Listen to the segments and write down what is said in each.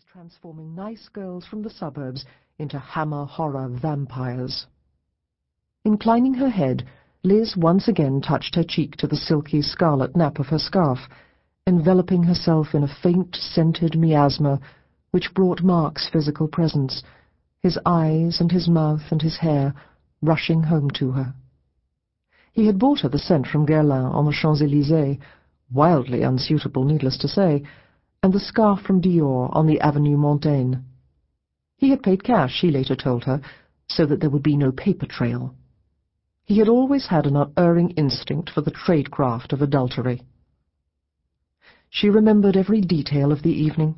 always transforming nice girls from the suburbs into hammer horror vampires. Inclining her head, Liz once again touched her cheek to the silky scarlet nap of her scarf, enveloping herself in a faint, scented miasma which brought Mark's physical presence, his eyes and his mouth and his hair rushing home to her. He had bought her the scent from Guerlain on the Champs-Élysées, wildly unsuitable, needless to say, and the scarf from Dior on the Avenue Montaigne. He had paid cash, she later told her, so that there would be no paper trail. He had always had an unerring instinct for the tradecraft of adultery. She remembered every detail of the evening.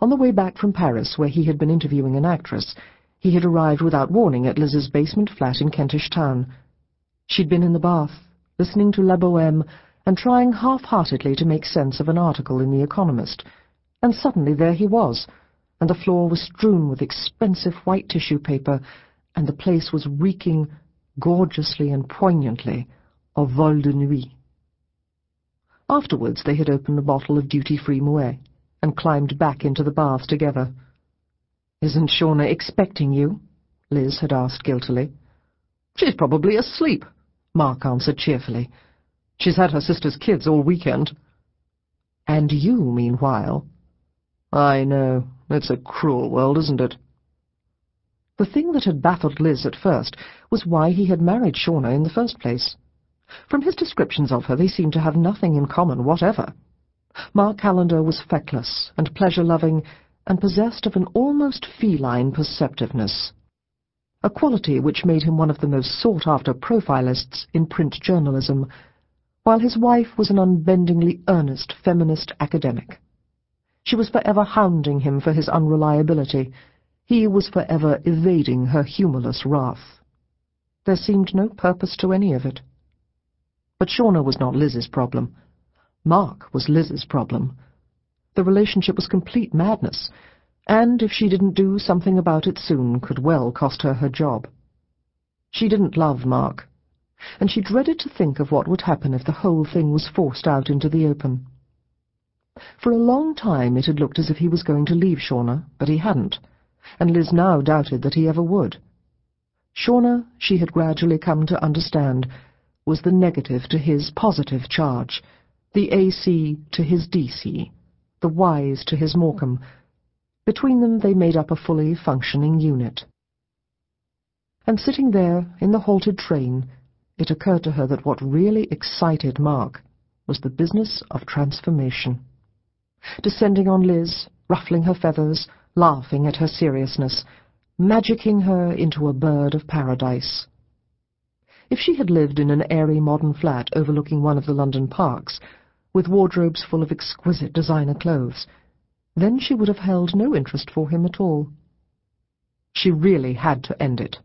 On the way back from Paris, where he had been interviewing an actress, he had arrived without warning at Liz's basement flat in Kentish Town. She'd been in the bath, listening to La Boheme and trying half-heartedly to make sense of an article in The Economist, and suddenly there he was, and the floor was strewn with expensive white tissue paper, and the place was reeking gorgeously and poignantly of vol de nuit. Afterwards they had opened a bottle of duty-free Moet and climbed back into the bath together. "'Isn't Shauna expecting you?' Liz had asked guiltily. "'She's probably asleep,' Mark answered cheerfully. She's had her sister's kids all weekend. And you, meanwhile. I know. It's a cruel world, isn't it? The thing that had baffled Liz at first was why he had married Shauna in the first place. From his descriptions of her, they seemed to have nothing in common whatever. Mark Calendar was feckless and pleasure-loving and possessed of an almost feline perceptiveness, a quality which made him one of the most sought-after profilists in print journalism, while his wife was an unbendingly earnest feminist academic. She was forever hounding him for his unreliability. He was forever evading her humorless wrath. There seemed no purpose to any of it. But Shauna was not Liz's problem. Mark was Liz's problem. The relationship was complete madness, and if she didn't do something about it soon, could well cost her her job. She didn't love Mark and she dreaded to think of what would happen if the whole thing was forced out into the open. For a long time it had looked as if he was going to leave Shauna, but he hadn't, and Liz now doubted that he ever would. Shauna, she had gradually come to understand, was the negative to his positive charge, the AC to his DC, the Wise to his Morecambe. Between them they made up a fully functioning unit. And sitting there in the halted train, it occurred to her that what really excited Mark was the business of transformation. Descending on Liz, ruffling her feathers, laughing at her seriousness, magicking her into a bird of paradise. If she had lived in an airy modern flat overlooking one of the London parks, with wardrobes full of exquisite designer clothes, then she would have held no interest for him at all. She really had to end it.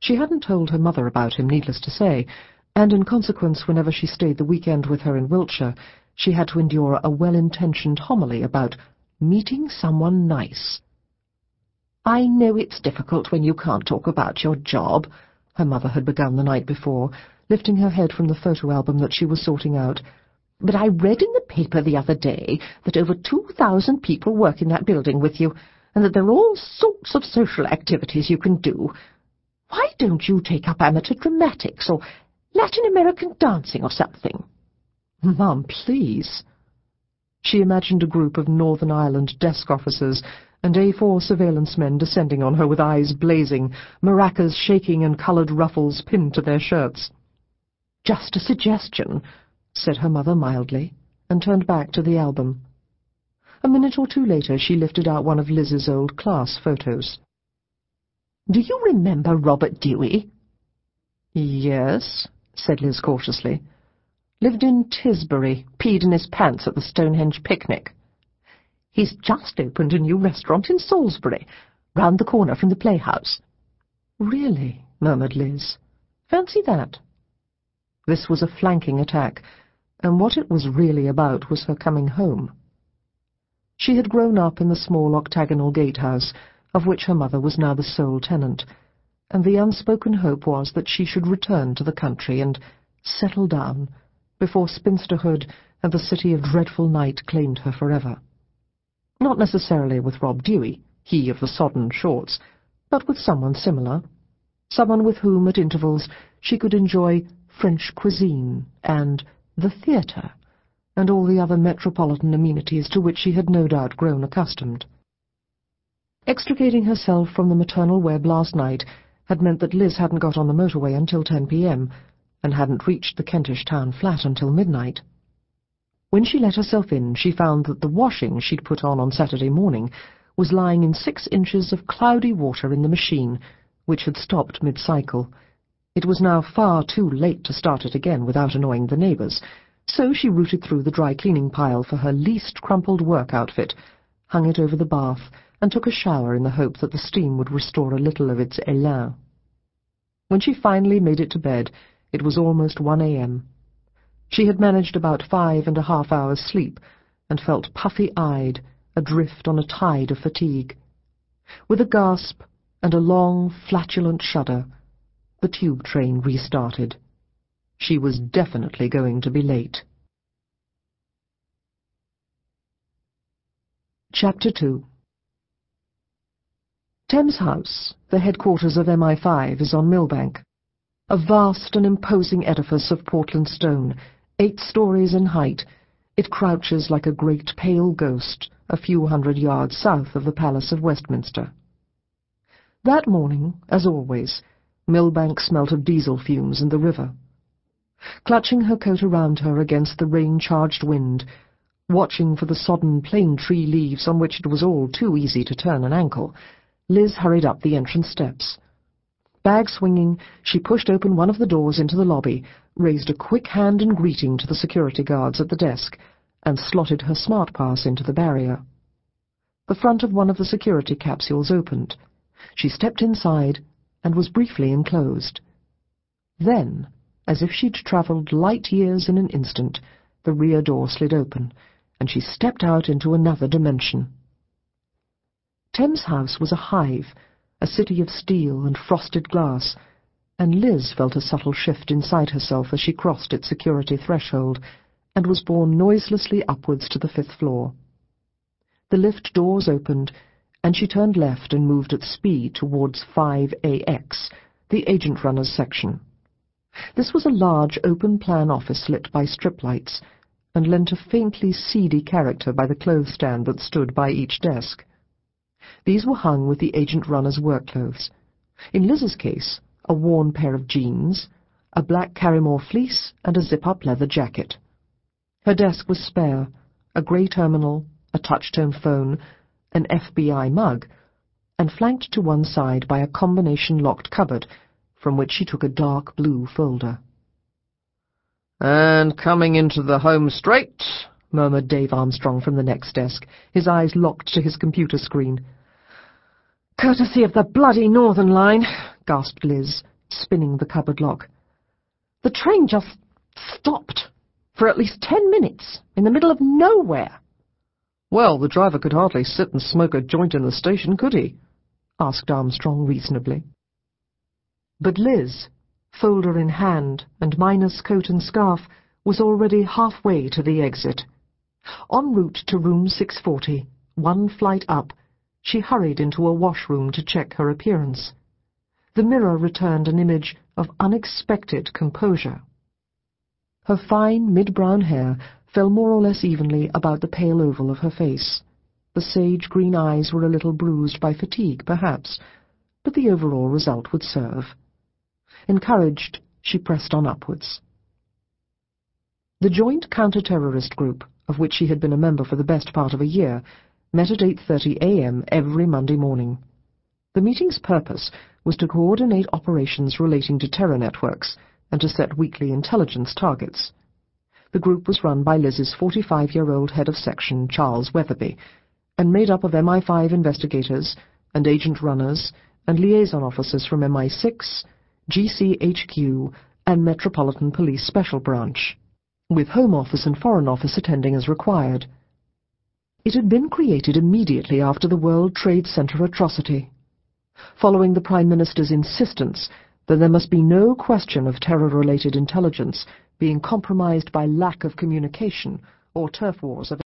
She hadn't told her mother about him, needless to say, and in consequence, whenever she stayed the weekend with her in Wiltshire, she had to endure a well-intentioned homily about meeting someone nice. I know it's difficult when you can't talk about your job, her mother had begun the night before, lifting her head from the photo album that she was sorting out. But I read in the paper the other day that over two thousand people work in that building with you, and that there are all sorts of social activities you can do. Why don't you take up amateur dramatics or Latin American dancing or something? Mum, please. She imagined a group of Northern Ireland desk officers and A4 surveillance men descending on her with eyes blazing, maracas shaking and coloured ruffles pinned to their shirts. Just a suggestion, said her mother mildly, and turned back to the album. A minute or two later she lifted out one of Liz's old class photos. Do you remember Robert Dewey? Yes, said Liz cautiously. Lived in Tisbury, peed in his pants at the Stonehenge picnic. He's just opened a new restaurant in Salisbury, round the corner from the playhouse. Really? murmured Liz. Fancy that. This was a flanking attack, and what it was really about was her coming home. She had grown up in the small octagonal gatehouse, of which her mother was now the sole tenant, and the unspoken hope was that she should return to the country and settle down before spinsterhood and the city of dreadful night claimed her forever. Not necessarily with Rob Dewey, he of the sodden shorts, but with someone similar, someone with whom at intervals she could enjoy French cuisine and the theatre and all the other metropolitan amenities to which she had no doubt grown accustomed. Extricating herself from the maternal web last night had meant that Liz hadn't got on the motorway until 10 p.m. and hadn't reached the Kentish town flat until midnight. When she let herself in, she found that the washing she'd put on on Saturday morning was lying in six inches of cloudy water in the machine, which had stopped mid-cycle. It was now far too late to start it again without annoying the neighbours, so she rooted through the dry-cleaning pile for her least crumpled work outfit, hung it over the bath, and took a shower in the hope that the steam would restore a little of its élan. When she finally made it to bed, it was almost 1 a.m. She had managed about five and a half hours' sleep, and felt puffy-eyed, adrift on a tide of fatigue. With a gasp and a long, flatulent shudder, the tube train restarted. She was definitely going to be late. Chapter 2 Thames House, the headquarters of MI5, is on Millbank. A vast and imposing edifice of Portland stone, eight stories in height, it crouches like a great pale ghost a few hundred yards south of the Palace of Westminster. That morning, as always, Millbank smelt of diesel fumes and the river. Clutching her coat around her against the rain-charged wind, watching for the sodden plane tree leaves on which it was all too easy to turn an ankle, Liz hurried up the entrance steps. Bag swinging, she pushed open one of the doors into the lobby, raised a quick hand in greeting to the security guards at the desk, and slotted her smart pass into the barrier. The front of one of the security capsules opened. She stepped inside and was briefly enclosed. Then, as if she'd travelled light years in an instant, the rear door slid open, and she stepped out into another dimension. Thames House was a hive, a city of steel and frosted glass, and Liz felt a subtle shift inside herself as she crossed its security threshold and was borne noiselessly upwards to the fifth floor. The lift doors opened, and she turned left and moved at speed towards 5AX, the agent runner's section. This was a large open-plan office lit by strip lights, and lent a faintly seedy character by the clothes stand that stood by each desk. These were hung with the agent runner's work clothes. In Liz's case, a worn pair of jeans, a black Karrimor fleece, and a zip-up leather jacket. Her desk was spare, a grey terminal, a touch-tone phone, an FBI mug, and flanked to one side by a combination-locked cupboard, from which she took a dark blue folder. And coming into the home straight, murmured Dave Armstrong from the next desk, his eyes locked to his computer screen. Courtesy of the bloody Northern Line, gasped Liz, spinning the cupboard lock. The train just stopped for at least ten minutes in the middle of nowhere. Well, the driver could hardly sit and smoke a joint in the station, could he? asked Armstrong reasonably. But Liz, folder in hand and minus coat and scarf, was already halfway to the exit. En route to room 640, one flight up, she hurried into a washroom to check her appearance. The mirror returned an image of unexpected composure. Her fine, mid-brown hair fell more or less evenly about the pale oval of her face. The sage-green eyes were a little bruised by fatigue, perhaps, but the overall result would serve. Encouraged, she pressed on upwards. The joint counter-terrorist group, of which she had been a member for the best part of a year, met at 8.30 a.m. every Monday morning. The meeting's purpose was to coordinate operations relating to terror networks and to set weekly intelligence targets. The group was run by Liz's 45-year-old head of section, Charles Wetherby, and made up of MI5 investigators and agent runners and liaison officers from MI6, GCHQ, and Metropolitan Police Special Branch, with Home Office and Foreign Office attending as required. It had been created immediately after the World Trade Center atrocity. Following the Prime Minister's insistence that there must be no question of terror-related intelligence being compromised by lack of communication or turf wars of